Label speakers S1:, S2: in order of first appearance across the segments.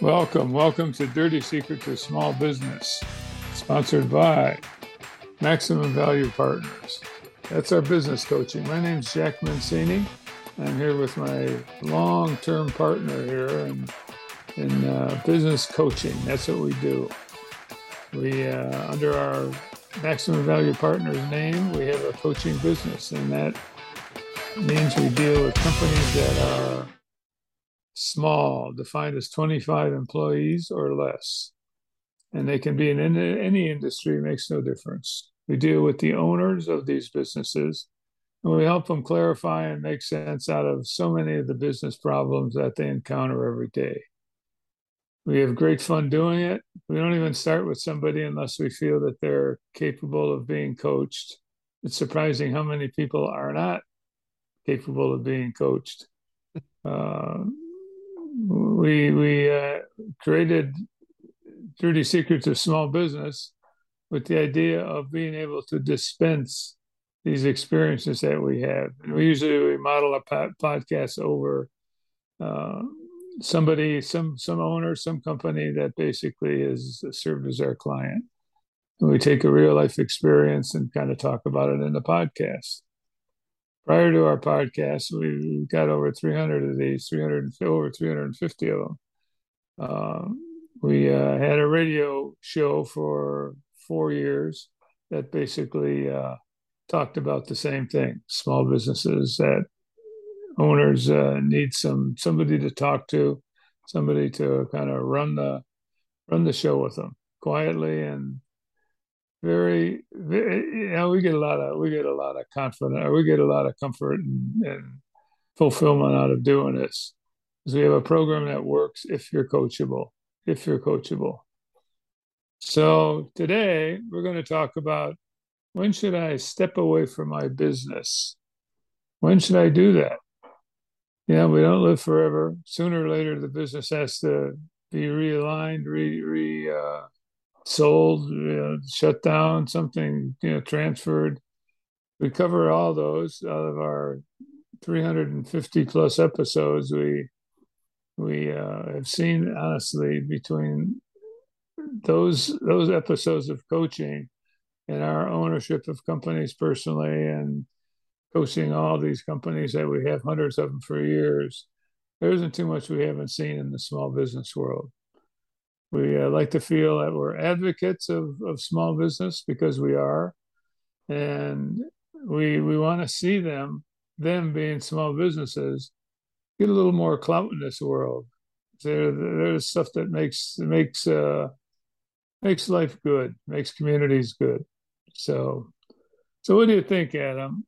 S1: Welcome, welcome to Dirty Secrets of Small Business, sponsored by Maximum Value Partners. That's our business coaching. My name's Jack Mancini. I'm here with my long-term partner here in, in uh, business coaching. That's what we do. We, uh, under our Maximum Value Partners name, we have a coaching business, and that means we deal with companies that are small, defined as 25 employees or less. And they can be in any industry, makes no difference. We deal with the owners of these businesses and we help them clarify and make sense out of so many of the business problems that they encounter every day. We have great fun doing it. We don't even start with somebody unless we feel that they're capable of being coached. It's surprising how many people are not capable of being coached. Uh, we we uh, created Dirty Secrets of Small Business with the idea of being able to dispense these experiences that we have. And we usually we model a podcast over uh, somebody, some some owner, some company that basically is served as our client. And we take a real life experience and kind of talk about it in the podcast prior to our podcast, we got over 300 of these, 300 over 350 of them. Uh, we uh, had a radio show for four years that basically uh, talked about the same thing: small businesses that owners uh, need some somebody to talk to, somebody to kind of run the run the show with them quietly and very, very, you know, we get a lot of we get a lot of confidence, we get a lot of comfort and, and fulfillment out of doing this. Because we have a program that works if you're coachable, if you're coachable. So today we're going to talk about when should I step away from my business? When should I do that? Yeah, we don't live forever. Sooner or later, the business has to be realigned, re, re uh, sold, you know, shut down, something you know transferred. We cover all those out of our 350 plus episodes. We we uh, have seen honestly between those those episodes of coaching and our ownership of companies personally and coaching all these companies that we have hundreds of them for years there isn't too much we haven't seen in the small business world we uh, like to feel that we're advocates of, of small business because we are. And we we want to see them, them being small businesses, get a little more clout in this world. There, there's stuff that makes makes uh, makes life good, makes communities good. So, so what do you think, Adam?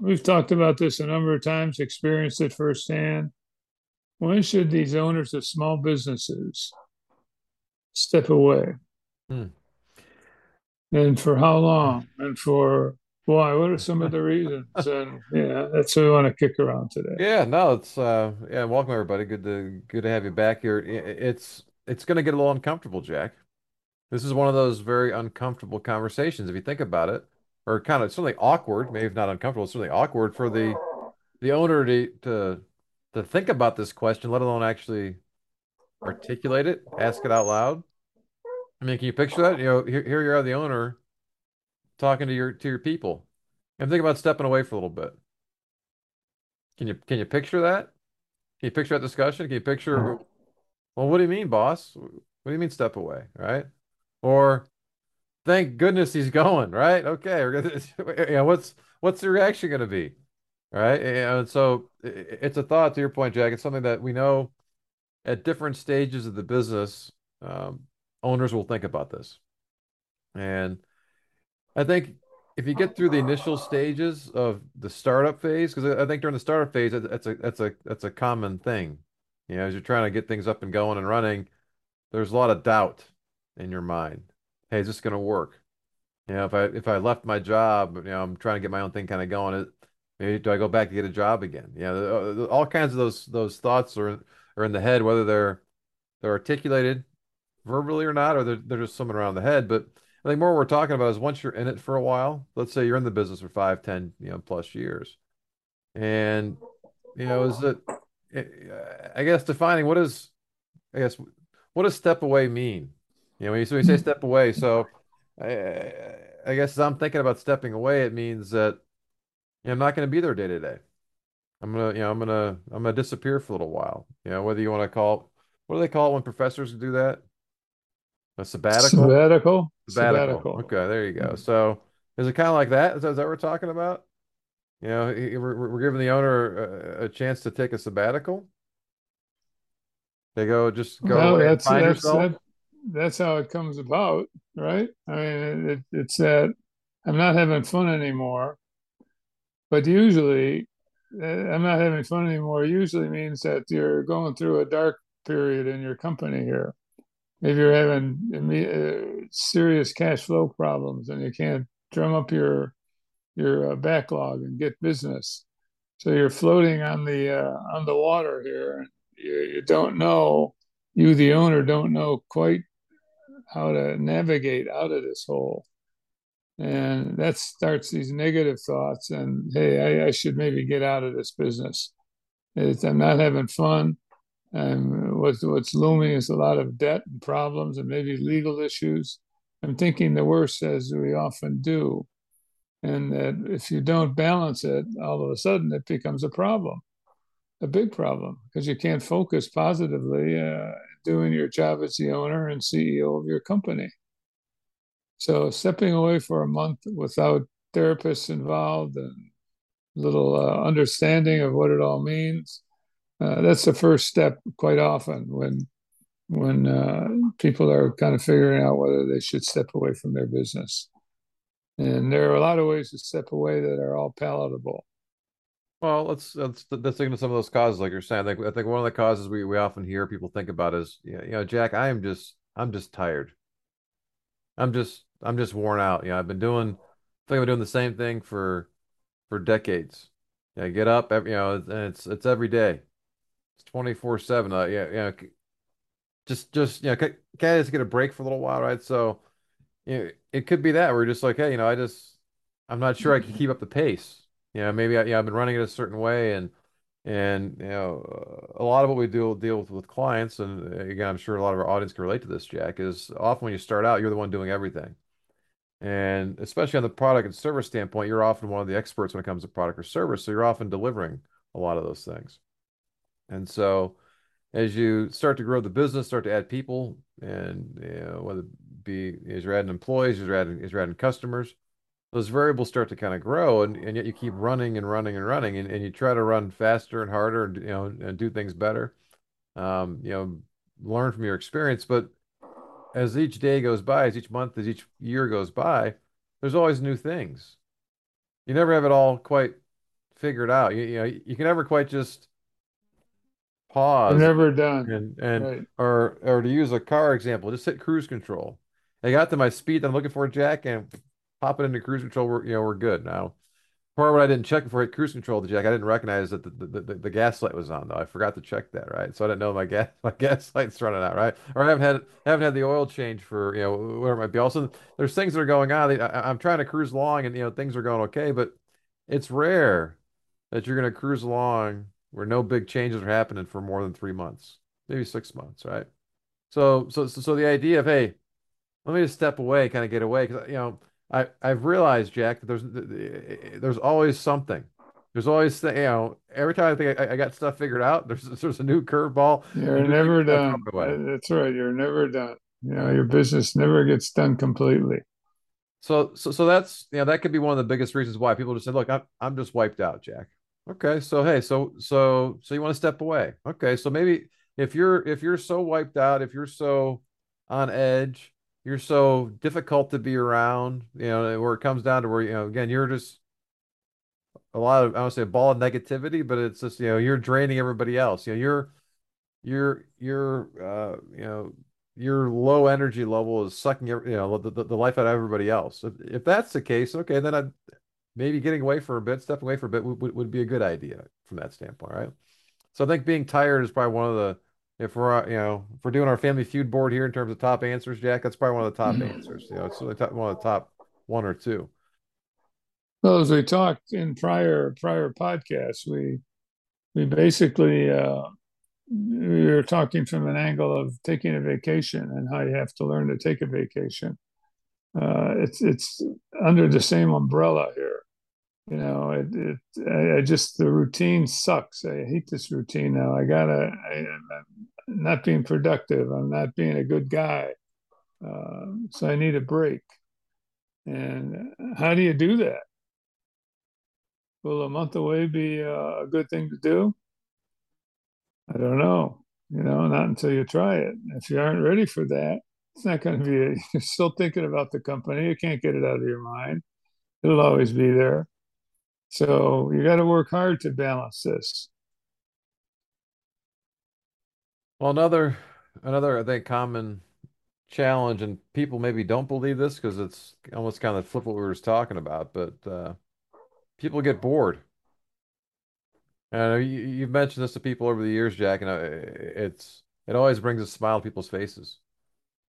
S1: We've talked about this a number of times, experienced it firsthand. When should these owners of small businesses step away. Hmm. And for how long? And for why? What are some of the reasons? And yeah, that's what we want to kick around today.
S2: Yeah, no, it's uh yeah, welcome everybody. Good to good to have you back here. It's it's gonna get a little uncomfortable, Jack. This is one of those very uncomfortable conversations if you think about it. Or kind of certainly awkward, maybe not uncomfortable, certainly awkward for the the owner to to to think about this question, let alone actually articulate it, ask it out loud. I mean, can you picture that? You know, here, here you are, the owner, talking to your to your people, and think about stepping away for a little bit. Can you can you picture that? Can you picture that discussion? Can you picture? Mm-hmm. Well, what do you mean, boss? What do you mean step away, right? Or thank goodness he's going, right? Okay, we're gonna, you know, what's what's the reaction going to be, right? And so it's a thought to your point, Jack. It's something that we know at different stages of the business, um, owners will think about this. And I think if you get through the initial stages of the startup phase, because I think during the startup phase, that's a that's a that's a common thing. You know, as you're trying to get things up and going and running, there's a lot of doubt in your mind. Hey, is this going to work? You know, if I if I left my job, you know, I'm trying to get my own thing kind of going. Maybe do I go back to get a job again? Yeah, you know, all kinds of those those thoughts are are in the head, whether they're they're articulated verbally or not, or they're, they're just something around the head. But I think more we're talking about is once you're in it for a while, let's say you're in the business for five, ten, you know, plus years, and you know, is it? Eh, I guess defining what is, I guess, what does step away mean? You know, when you, so when you say step away, so I, I guess as I'm thinking about stepping away, it means that you know, I'm not going to be there day to day. I'm gonna, you know, I'm gonna, I'm gonna disappear for a little while. You know, whether you want to call it, what do they call it when professors do that? A sabbatical?
S1: Sabbatical,
S2: Sabbatical.
S1: sabbatical.
S2: Okay, there you go. Mm-hmm. So is it kind of like that? Is that, is that what we're talking about? You know, we're, we're giving the owner a, a chance to take a sabbatical. They go, just go and
S1: that's
S2: find
S1: that's that, that's how it comes about, right? I mean, it, it's that I'm not having fun anymore. But usually, I'm not having fun anymore. Usually means that you're going through a dark period in your company here. Maybe you're having uh, serious cash flow problems and you can't drum up your your uh, backlog and get business. So you're floating on the uh, on the water here, you, you don't know. You, the owner, don't know quite how to navigate out of this hole and that starts these negative thoughts and hey I, I should maybe get out of this business. It's, i'm not having fun. And what's, what's looming is a lot of debt and problems and maybe legal issues. I'm thinking the worst as we often do and that if you don't balance it all of a sudden it becomes a problem a big problem because you can't focus positively uh, doing your job as the owner and ceo of your company so stepping away for a month without therapists involved and little uh, understanding of what it all means, uh, that's the first step quite often when when uh, people are kind of figuring out whether they should step away from their business. And there are a lot of ways to step away that are all palatable.
S2: Well, let's let's let's dig into some of those causes, like you're saying. Think I think one of the causes we, we often hear people think about is, you know, Jack, I am just I'm just tired. I'm just I'm just worn out. You know, I've been doing I think I've been doing the same thing for for decades. Yeah, get up every, you know, and it's it's every day. It's 24/7. Uh, yeah, yeah. c- Just just you know, can, can I just get a break for a little while, right? So, you know, it could be that we're just like, hey, you know, I just I'm not sure I can keep up the pace. You know, maybe I, yeah, I've been running it a certain way and and you know, a lot of what we deal deal with with clients, and uh, again, I'm sure a lot of our audience can relate to this, Jack, is often when you start out, you're the one doing everything. And especially on the product and service standpoint, you're often one of the experts when it comes to product or service. So you're often delivering a lot of those things. And so as you start to grow the business, start to add people, and you know, whether it be as you're adding employees, as you're adding, as you're adding customers, those variables start to kind of grow, and, and yet you keep running and running and running, and, and you try to run faster and harder, and you know, and do things better. Um, you know, learn from your experience, but as each day goes by, as each month, as each year goes by, there's always new things. You never have it all quite figured out. You, you know, you can never quite just pause
S1: never done,
S2: and and
S1: right?
S2: or or to use a car example, just hit cruise control. I got to my speed that I'm looking for, Jack, and pop it into cruise control. We're, you know, we're good now. Part of what I didn't check before I hit cruise control, the Jack, I didn't recognize that the, the, the, the gas light was on though. I forgot to check that, right? So I didn't know my gas my gas light's running out, right? Or I haven't had haven't had the oil change for you know whatever it might be. Also, there's things that are going on. I, I'm trying to cruise along, and you know things are going okay, but it's rare that you're going to cruise along where no big changes are happening for more than three months, maybe six months, right? So so so, the idea of hey, let me just step away, kind of get away, because you know I I've realized, Jack, that there's eh, there's always something. There's always you know every time I think I, I got stuff figured out, there's there's a new curveball,
S1: You're never done. That's right. You're never done. You know, your business never gets done completely.
S2: So so so that's you know that could be one of the biggest reasons why people just say, look, I'm I'm just wiped out, Jack. Okay, so hey, so so so you want to step away? Okay, so maybe if you're if you're so wiped out, if you're so on edge, you're so difficult to be around, you know, where it comes down to where you know again you're just a lot of I don't say a ball of negativity, but it's just you know you're draining everybody else. You know you're you're you're uh you know your low energy level is sucking you know the, the, life out of everybody else. If, if that's the case, okay, then I'd maybe getting away for a bit, stepping away for a bit would, would, would be a good idea from that standpoint, right? So I think being tired is probably one of the if we're uh, you know if we're doing our family feud board here in terms of top answers, Jack, that's probably one of the top answers. You know, it's really top, one of the top one or two.
S1: Well, as we talked in prior prior podcasts, we we basically uh, you're talking from an angle of taking a vacation and how you have to learn to take a vacation. Uh, it's it's under the same umbrella here. You know, it, it I, I, just the routine sucks. I hate this routine now. I gotta. I, am not being productive. I'm not being a good guy. Uh, so I need a break. And how do you do that? Will a month away be a good thing to do? I don't know. You know, not until you try it. If you aren't ready for that, it's not going to be. A, you're still thinking about the company. You can't get it out of your mind. It'll always be there. So you got to work hard to balance this.
S2: Well, another another I think common challenge, and people maybe don't believe this because it's almost kind of flip what we were just talking about, but uh, people get bored. And you, you've mentioned this to people over the years, Jack, and uh, it's it always brings a smile to people's faces.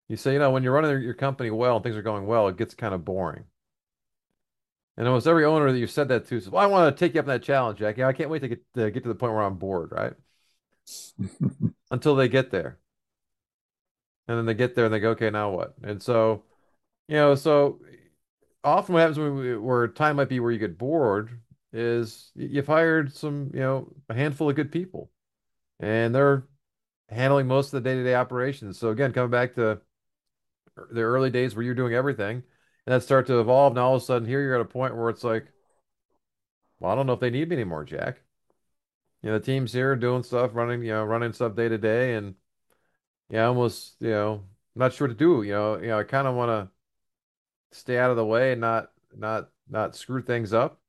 S2: You say, you know, when you're running your company well and things are going well, it gets kind of boring. And almost every owner that you said that to says, "Well, I want to take you up on that challenge, Jack. Yeah, I can't wait to get to get to the point where I'm bored, right?" Until they get there, and then they get there and they go, "Okay, now what?" And so, you know, so often what happens when we, where time might be where you get bored is you've hired some, you know, a handful of good people, and they're handling most of the day-to-day operations. So again, coming back to the early days where you're doing everything, and that start to evolve. Now all of a sudden, here you're at a point where it's like, well, I don't know if they need me anymore, Jack. You know, the team's here doing stuff, running, you know, running stuff day to day, and yeah, almost, you know, not sure to do. You know, you know, I kind of want to stay out of the way and not, not, not screw things up.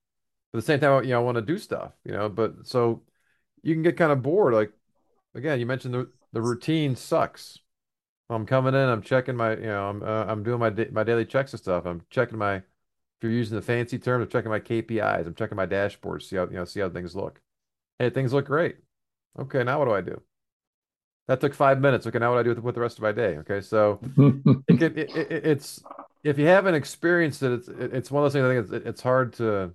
S2: But at the same time, you know, I want to do stuff. You know, but so you can get kind of bored. Like again, you mentioned the the routine sucks. I'm coming in, I'm checking my, you know, I'm uh, I'm doing my my daily checks and stuff. I'm checking my, if you're using the fancy term, I'm checking my KPIs. I'm checking my dashboards. see how you know, see how things look. Hey, things look great. Okay, now what do I do? That took five minutes. Okay, now what do I do with, with the rest of my day? Okay, so it, it, it, it's if you haven't experienced it, it's it's one of those things. I think it's it's hard to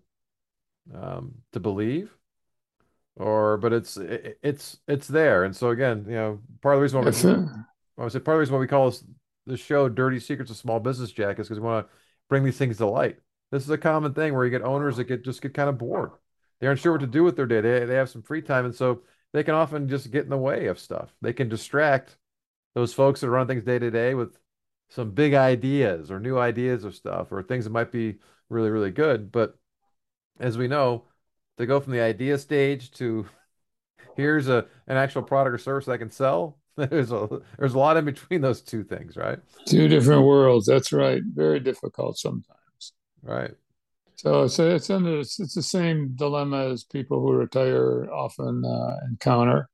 S2: um, to believe or but it's it's it's there and so again you know part of the reason why I said part of the reason why we call this the show "Dirty Secrets of Small Business," Jack, is because we want to bring these things to light. This is a common thing where you get owners that get just get kind of bored. They aren't sure what to do with their day. They they have some free time, and so they can often just get in the way of stuff. They can distract those folks that run things day to day with some big ideas or new ideas of stuff or things that might be really really good. But as we know, to go from the idea stage to here's a an actual product or service I can sell there's a there's a lot in between those two things, right?
S1: Two different worlds. That's right. Very difficult sometimes.
S2: Right.
S1: So it's it's under it's, it's the same dilemma as people who retire often uh, encounter.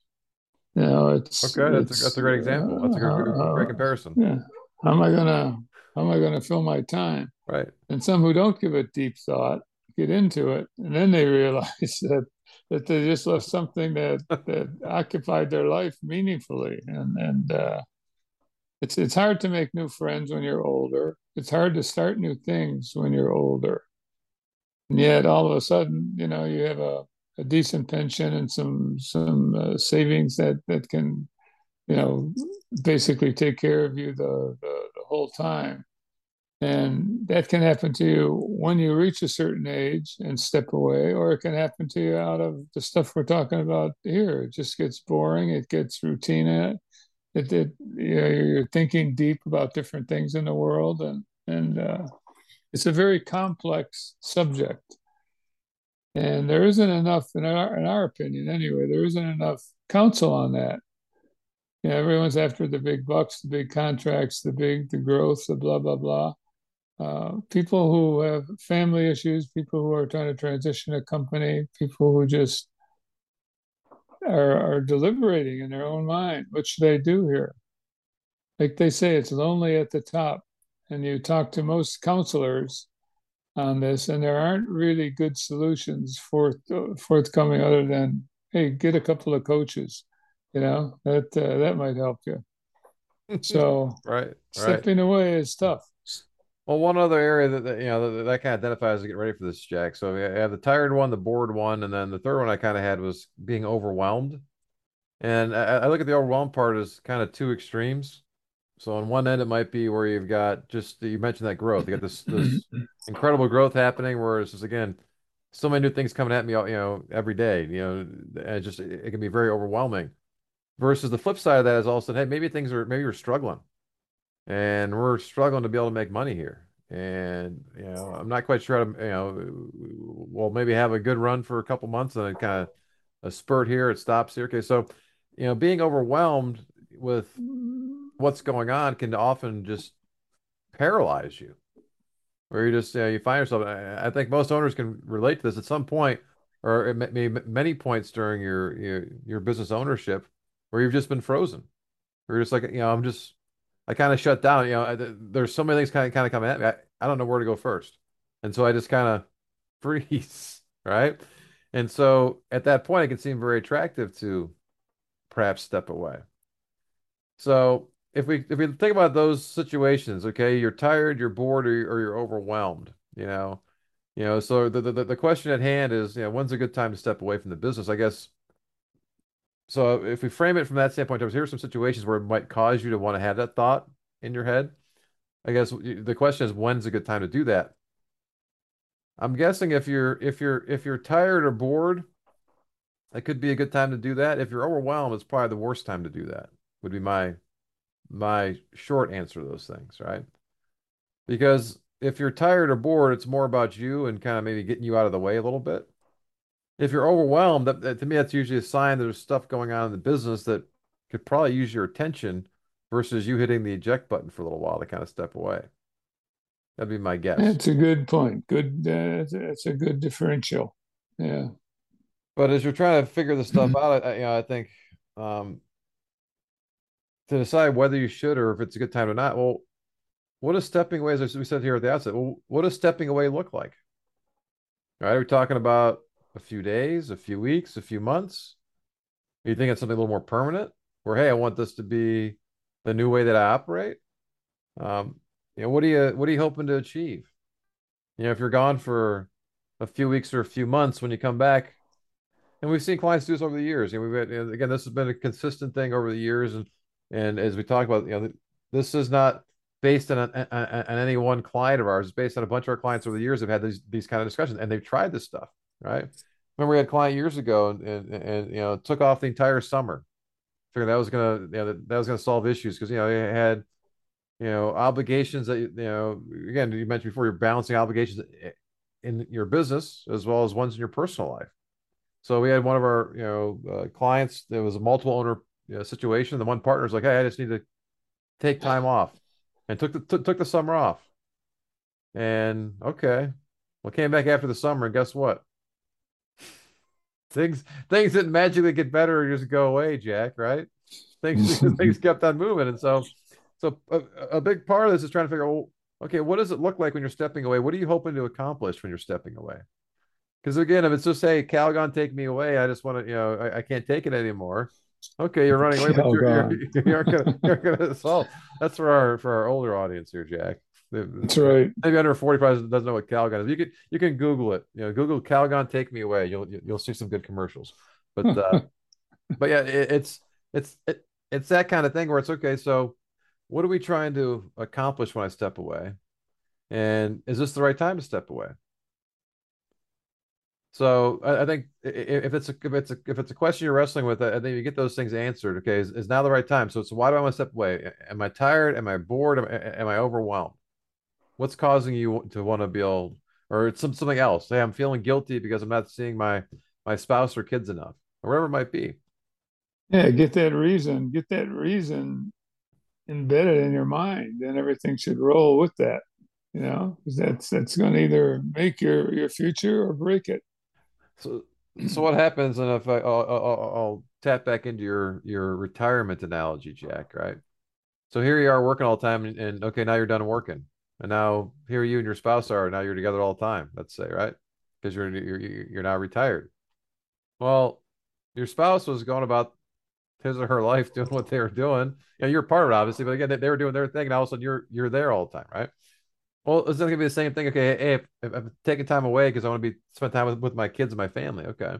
S1: You know, it's
S2: okay.
S1: That's,
S2: it's, a, that's a great example. That's a great, uh, great comparison.
S1: Yeah. How am I gonna how am I gonna fill my time?
S2: Right.
S1: And some who don't give it deep thought get into it, and then they realize that that they just left something that that occupied their life meaningfully. And and uh, it's it's hard to make new friends when you're older. It's hard to start new things when you're older. And yet all of a sudden you know you have a, a decent pension and some some uh, savings that that can you know basically take care of you the, the, the whole time and that can happen to you when you reach a certain age and step away, or it can happen to you out of the stuff we're talking about here. It just gets boring, it gets routine in it. It, you know, you're thinking deep about different things in the world, and and uh, it's a very complex subject. And there isn't enough, in our, in our opinion anyway, there isn't enough counsel on that. You know, everyone's after the big bucks, the big contracts, the big, the growth, the blah, blah, blah uh, people who have family issues, people who are trying to transition a company, people who just are, are deliberating in their own mind. What should I do here? Like they say, it's lonely at the top. And you talk to most counselors on this, and there aren't really good solutions forth, forthcoming other than, hey, get a couple of coaches. You know, that uh, that might help you. So,
S2: right,
S1: stepping
S2: right.
S1: away is tough.
S2: Well, one other area that, that you know that, that kind of identifies to get ready for this, Jack. So I have the tired one, the bored one, and then the third one I kind of had was being overwhelmed. And I, I look at the overwhelmed part as kind of two extremes. So on one end, it might be where you've got just you mentioned that growth. You got this this incredible growth happening, where it's just again so many new things coming at me, you know, every day. You know, and it just it can be very overwhelming. Versus the flip side of that is also, hey, maybe things are maybe we're struggling, and we're struggling to be able to make money here. And you know, I'm not quite sure how to, you know, we'll maybe have a good run for a couple months and then kind of a spurt here, it stops here. Okay, so you know, being overwhelmed with what's going on can often just paralyze you, where you just you, know, you find yourself. I think most owners can relate to this at some point, or many points during your your, your business ownership, where you've just been frozen. Where you're just like, you know, I'm just, I kind of shut down. You know, there's so many things kind of kind of coming at me. I, I don't know where to go first, and so I just kind of freeze, right? And so at that point, it can seem very attractive to perhaps step away. So if we if we think about those situations, okay, you're tired, you're bored, or or you're overwhelmed, you know, you know. So the, the the question at hand is, you know, when's a good time to step away from the business? I guess. So if we frame it from that standpoint, here are some situations where it might cause you to want to have that thought in your head. I guess the question is, when's a good time to do that? I'm guessing if you're if you're if you're tired or bored, it could be a good time to do that. If you're overwhelmed, it's probably the worst time to do that. Would be my my short answer to those things, right? Because if you're tired or bored, it's more about you and kind of maybe getting you out of the way a little bit. If you're overwhelmed, that, that, to me, that's usually a sign there's stuff going on in the business that could probably use your attention versus you hitting the eject button for a little while to kind of step away. That'd be my guess.
S1: That's a good point. Good. Uh, that's a good differential. Yeah.
S2: But as you're trying to figure this stuff out, I, you know, I think um, to decide whether you should or if it's a good time or not. Well, what is stepping away, as we said here at the outset, well, what does stepping away look like? All right, are we talking about a few days, a few weeks, a few months? Are you thinking something a little more permanent? Where hey, I want this to be the new way that I operate. Um, you know, what are you what are you hoping to achieve? You know, if you're gone for a few weeks or a few months, when you come back, and we've seen clients do this over the years. You know, we've had, again, this has been a consistent thing over the years, and and as we talk about, you know, this is not based on, on, on any one client of ours. It's based on a bunch of our clients over the years have had these these kind of discussions, and they've tried this stuff, right? Remember, we had a client years ago, and, and, and you know, took off the entire summer, figuring that was gonna, you know, that, that was gonna solve issues because you know they had, you know, obligations that you know, again, you mentioned before, you're balancing obligations in your business as well as ones in your personal life. So we had one of our, you know, uh, clients. There was a multiple owner you know, situation. The one partner's like, "Hey, I just need to take time off," and took the t- took the summer off. And okay, well, came back after the summer, and guess what? Things things didn't magically get better or just go away, Jack. Right? Things things kept on moving, and so so a, a big part of this is trying to figure out, well, okay, what does it look like when you're stepping away? What are you hoping to accomplish when you're stepping away? Because again, if it's just say, Calgon, take me away, I just want to, you know, I, I can't take it anymore. Okay, you're running away, but you're, you're, you're, gonna you're gonna solve. That's for our for our older audience here, Jack.
S1: That's right.
S2: Maybe under 45 doesn't know what Calgon is. You can you can Google it. You know, Google Calgon, take me away. You'll you'll see some good commercials. But uh, but yeah, it, it's it's it, it's that kind of thing where it's okay. So, what are we trying to accomplish when I step away? And is this the right time to step away? So I, I, think if it's a if it's a if it's a question you're wrestling with, I think you get those things answered. Okay, is, is now the right time? So so why do I want to step away? Am I tired? Am I bored? Am, am I overwhelmed? What's causing you to want to be able, or it's some something else? Hey, I'm feeling guilty because I'm not seeing my my spouse or kids enough, or whatever it might be.
S1: Yeah, get that reason. Get that reason embedded in your mind, and everything should roll with that. You know, because that's that's going to either make your your future or break it.
S2: So, so what happens? And if I, I'll, I'll, I'll tap back into your your retirement analogy, Jack. Right. So here you are working all the time, and, and okay, now you're done working, and now here you and your spouse are. Now you're together all the time. Let's say, right? Because you're you're you're now retired. Well, your spouse was going about his or her life doing what they were doing. You know, you're part of it, obviously, but again, they, they were doing their thing, and all of a sudden you're you're there all the time, right? Well, it's not gonna be the same thing. Okay, hey, if, if I'm taking time away because I want to be spend time with, with my kids and my family. Okay.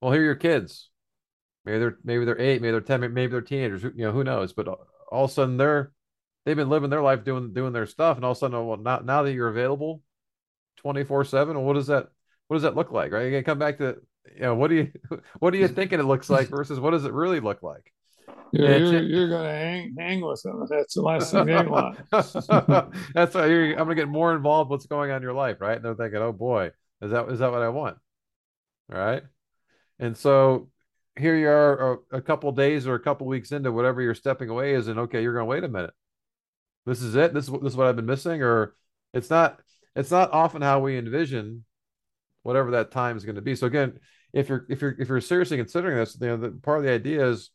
S2: Well, here are your kids. Maybe they're maybe they're eight, maybe they're ten, maybe they're teenagers. You know, who knows? But all of a sudden they're they've been living their life doing doing their stuff, and all of a sudden, oh, well, now now that you're available, twenty four seven, what does that what does that look like? Right? You can come back to you know what do you what are you thinking it looks like versus what does it really look like?
S1: You're, you're, to hang hang with them. That's the last thing they want.
S2: That's why I'm going to get more involved. What's going on in your life, right? And they're thinking, oh boy, is that is that what I want? Right? And so here you are a, a couple days or a couple weeks into whatever you're stepping away is, and okay, you're going to wait a minute. This is it. This is this is what I've been missing, or it's not. It's not often how we envision whatever that time is going to be. So again, if you're if you're if you're seriously considering this, you know, the, part of the idea is,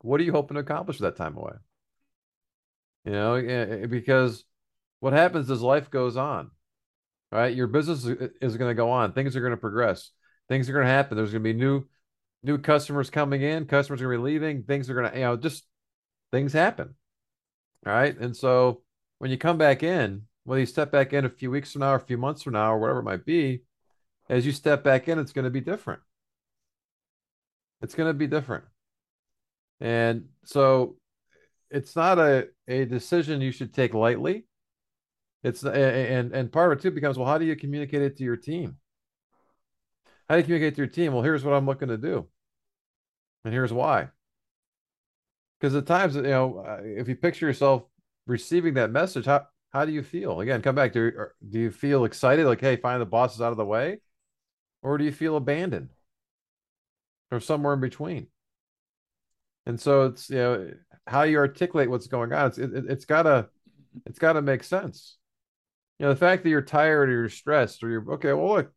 S2: what are you hoping to accomplish with that time away? You know, eh, eh, because what happens is life goes on, right? Your business is going to go on. Things are going to progress. Things are going to happen. There's going to be new new customers coming in, customers are going to be leaving, things are going to, you know, just things happen. All right. And so when you come back in, whether you step back in a few weeks from now or a few months from now or whatever it might be, as you step back in, it's going to be different. It's going to be different. And so it's not a, a decision you should take lightly. It's and and part of it too becomes well, how do you communicate it to your team? How do you communicate to your team? Well, here's what I'm looking to do, and here's why. Because at times, you know, uh, if you picture yourself receiving that message, how how do you feel? Again, come back. Do do you feel excited, like, hey, finally the boss is out of the way, or do you feel abandoned, or somewhere in between? And so it's you know how you articulate what's going on. It's it, it's gotta it's gotta make sense. You know, the fact that you're tired or you're stressed or you're okay. Well, look,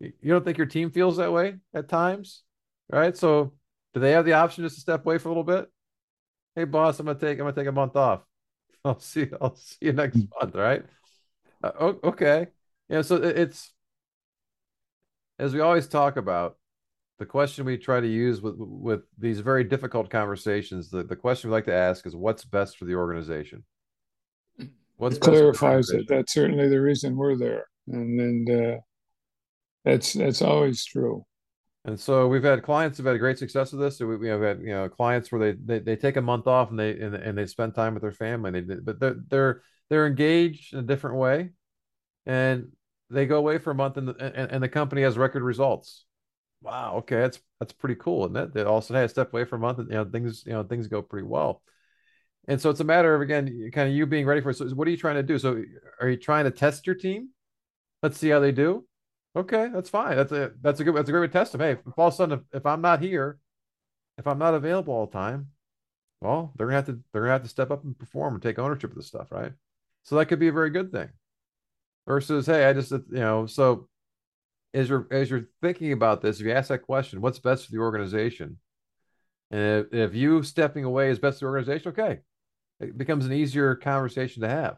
S2: you don't think your team feels that way at times, right? So, do they have the option just to step away for a little bit? Hey, boss, I'm gonna take I'm gonna take a month off. I'll see I'll see you next hmm. month, right? Uh, okay, yeah. So it's as we always talk about the question we try to use with with these very difficult conversations. The the question we like to ask is, what's best for the organization?
S1: What's it clarifies it. That's certainly the reason we're there, and then. Uh that's that's always true.
S2: And so we've had clients who've had great success with this. So we, we have had you know clients where they, they they take a month off and they and, and they spend time with their family. They but they're they're they're engaged in a different way, and they go away for a month and the, and, and the company has record results. Wow, okay, that's that's pretty cool, and that they also had step away for a month and you know things you know things go pretty well. And so it's a matter of again, kind of you being ready for it. So what are you trying to do? So are you trying to test your team? Let's see how they do Okay, that's fine. That's a that's a good that's a great test of hey, if all of a sudden if, if I'm not here, if I'm not available all the time, well, they're gonna have to they're gonna have to step up and perform and take ownership of this stuff, right? So that could be a very good thing. Versus, hey, I just uh, you know, so as you're as you're thinking about this, if you ask that question, what's best for the organization? And if, if you stepping away is best for the organization, okay, it becomes an easier conversation to have.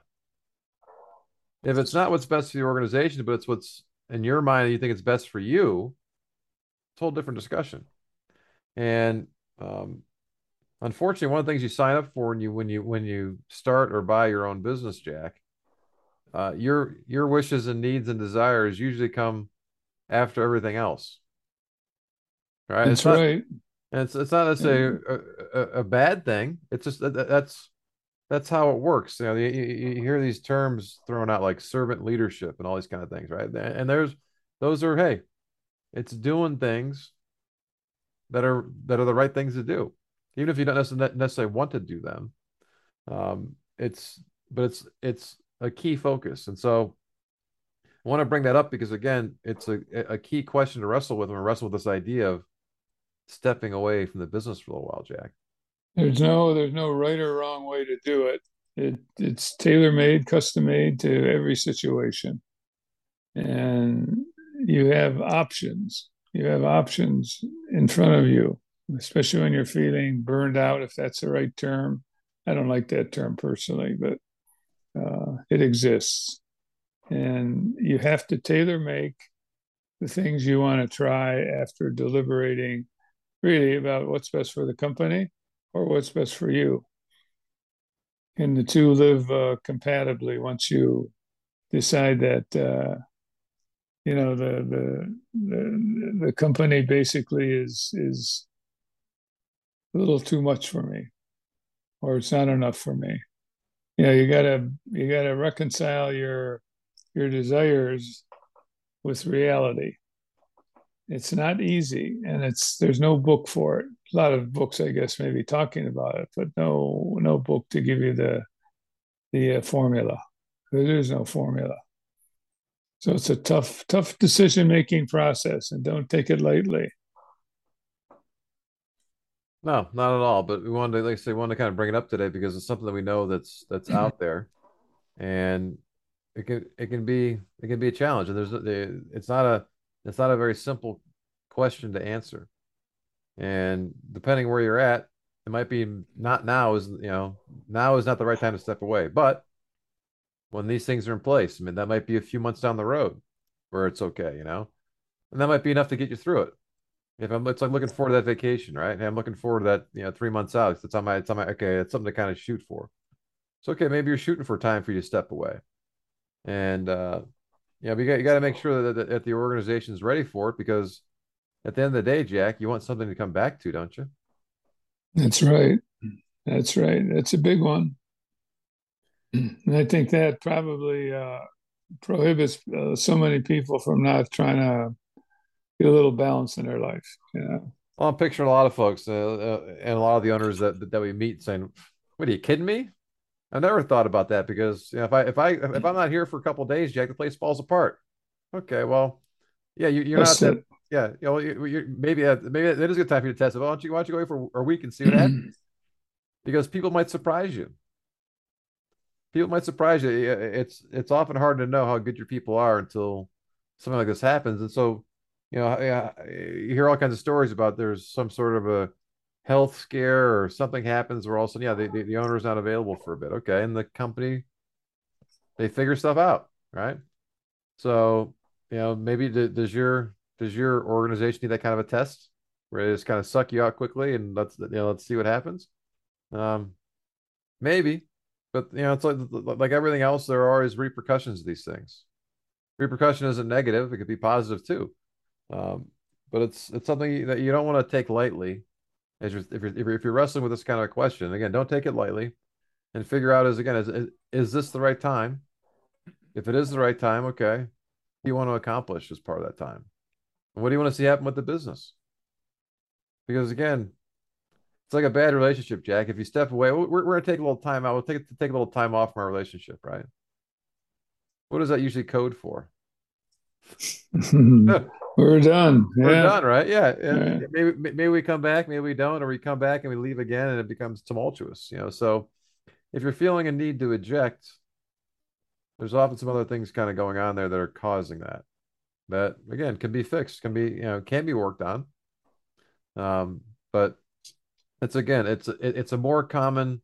S2: If it's not what's best for the organization, but it's what's in your mind you think it's best for you, it's a whole different discussion. And um, unfortunately, one of the things you sign up for when you when you when you start or buy your own business, Jack, uh, your your wishes and needs and desires usually come after everything else.
S1: Right? That's it's not, right.
S2: And it's it's not necessarily a, a, a, bad thing. It's just that, that's that's how it works. You know, you, you, hear these terms thrown out like servant leadership and all these kind of things, right? And there's those are hey, it's doing things that are that are the right things to do, even if you don't necessarily want to do them. Um, it's but it's it's a key focus, and so I want to bring that up because again, it's a a key question to wrestle with and wrestle with this idea of stepping away from the business for a little while, Jack.
S1: There's no there's no right or wrong way to do it. It it's tailor made, custom made to every situation, and you have options. You have options in front of you, especially when you're feeling burned out, if that's the right term. I don't like that term personally, but uh, it exists, and you have to tailor make the things you want to try after deliberating really about what's best for the company or what's best for you. And the two live uh, compatibly once you decide that uh, you know the, the the the company basically is is a little too much for me, or it's not enough for me. You know, you gotta you gotta reconcile your your desires with reality. It's not easy, and it's there's no book for it. A lot of books, I guess, maybe talking about it, but no no book to give you the the uh, formula. There is no formula. So it's a tough tough decision making process, and don't take it lightly.
S2: No, not at all. But we wanted to, like I say, we wanted to kind of bring it up today because it's something that we know that's that's out there, and it can it can be it can be a challenge. And there's it's not a it's not a very simple question to answer. And depending where you're at, it might be not now is you know now is not the right time to step away. But when these things are in place, I mean that might be a few months down the road where it's okay, you know, and that might be enough to get you through it. If I'm, it's like looking forward to that vacation, right? I'm looking forward to that, you know, three months out. It's on my, it's on my, okay, it's something to kind of shoot for. It's okay. Maybe you're shooting for time for you to step away. And, uh, yeah, but you got, you got to make sure that, that, that the organization is ready for it because at the end of the day, Jack, you want something to come back to, don't you?
S1: That's right. That's right. That's a big one. And I think that probably uh, prohibits uh, so many people from not trying to get a little balance in their life. Yeah.
S2: Well, I'm picturing a lot of folks uh, uh, and a lot of the owners that that we meet saying, "What are you kidding me? I never thought about that because you know, if I if I if I'm not here for a couple days, Jack, the place falls apart." Okay, well, yeah, you, are not. That, yeah, you know, you, maybe uh, maybe it is a good time for you to test it. Why don't you why don't you go away for a week and see what happens? because people might surprise you. People might surprise you. It's it's often hard to know how good your people are until something like this happens, and so you know, you hear all kinds of stories about there's some sort of a health scare or something happens where all of a sudden, yeah, the, the, the owner's not available for a bit. Okay. And the company, they figure stuff out. Right. So, you know, maybe does your, does your organization need that kind of a test where they just kind of suck you out quickly and let's, you know, let's see what happens. Um, maybe, but you know, it's like, like everything else, there are always repercussions of these things. Repercussion isn't negative. It could be positive too. Um, but it's it's something that you don't want to take lightly. As you're, if you're if you're wrestling with this kind of a question, again, don't take it lightly, and figure out is again is is, is this the right time? If it is the right time, okay, you want to accomplish as part of that time? What do you want to see happen with the business? Because again, it's like a bad relationship, Jack. If you step away, we're, we're going to take a little time out. We'll take take a little time off from our relationship, right? What is that usually code for?
S1: We're done.
S2: We're yeah. done, right? Yeah. yeah. Maybe maybe we come back, maybe we don't, or we come back and we leave again, and it becomes tumultuous. You know, so if you're feeling a need to eject, there's often some other things kind of going on there that are causing that. That again can be fixed, can be you know can be worked on. Um, but it's again, it's it, it's a more common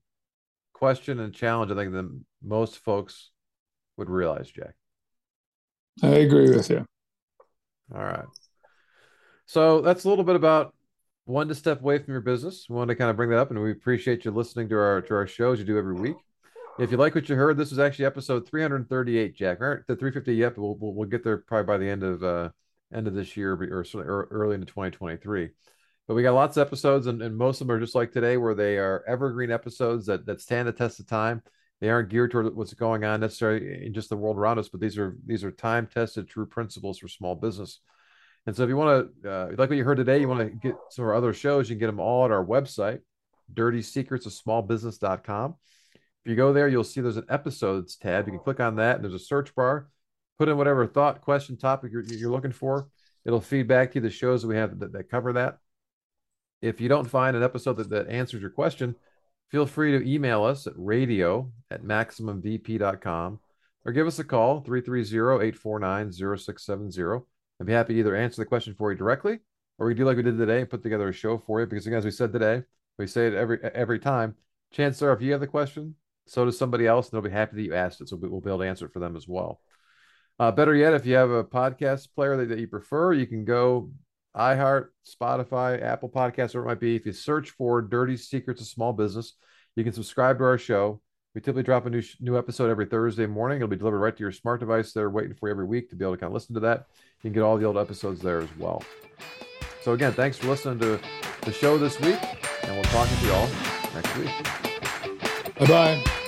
S2: question and challenge I think than most folks would realize, Jack.
S1: I agree with you.
S2: All right. So that's a little bit about one to step away from your business. We wanted to kind of bring that up, and we appreciate you listening to our to our shows you do every week. If you like what you heard, this is actually episode 338, Jack. Right, the 350 yep. We'll, we'll, we'll get there probably by the end of uh end of this year or or early into 2023. But we got lots of episodes, and, and most of them are just like today, where they are evergreen episodes that that stand the test of time. They aren't geared toward what's going on necessarily in just the world around us, but these are these are time tested, true principles for small business. And so, if you want to, uh, like what you heard today, you want to get some of our other shows, you can get them all at our website, dirty If you go there, you'll see there's an episodes tab. You can click on that, and there's a search bar. Put in whatever thought, question, topic you're, you're looking for. It'll feed back to you the shows that we have that, that cover that. If you don't find an episode that, that answers your question, Feel free to email us at radio at maximumvp.com or give us a call 330-849-0670. I'd be happy to either answer the question for you directly or we do like we did today and put together a show for you because again, as we said today, we say it every every time. Chances are if you have the question, so does somebody else, and they'll be happy that you asked it. So we'll be able to answer it for them as well. Uh, better yet, if you have a podcast player that, that you prefer, you can go iHeart, Spotify, Apple Podcasts, whatever it might be. If you search for Dirty Secrets of Small Business, you can subscribe to our show. We typically drop a new new episode every Thursday morning. It'll be delivered right to your smart device. They're waiting for you every week to be able to kind of listen to that. You can get all the old episodes there as well. So again, thanks for listening to the show this week. And we'll talk to you all next week.
S1: Bye bye.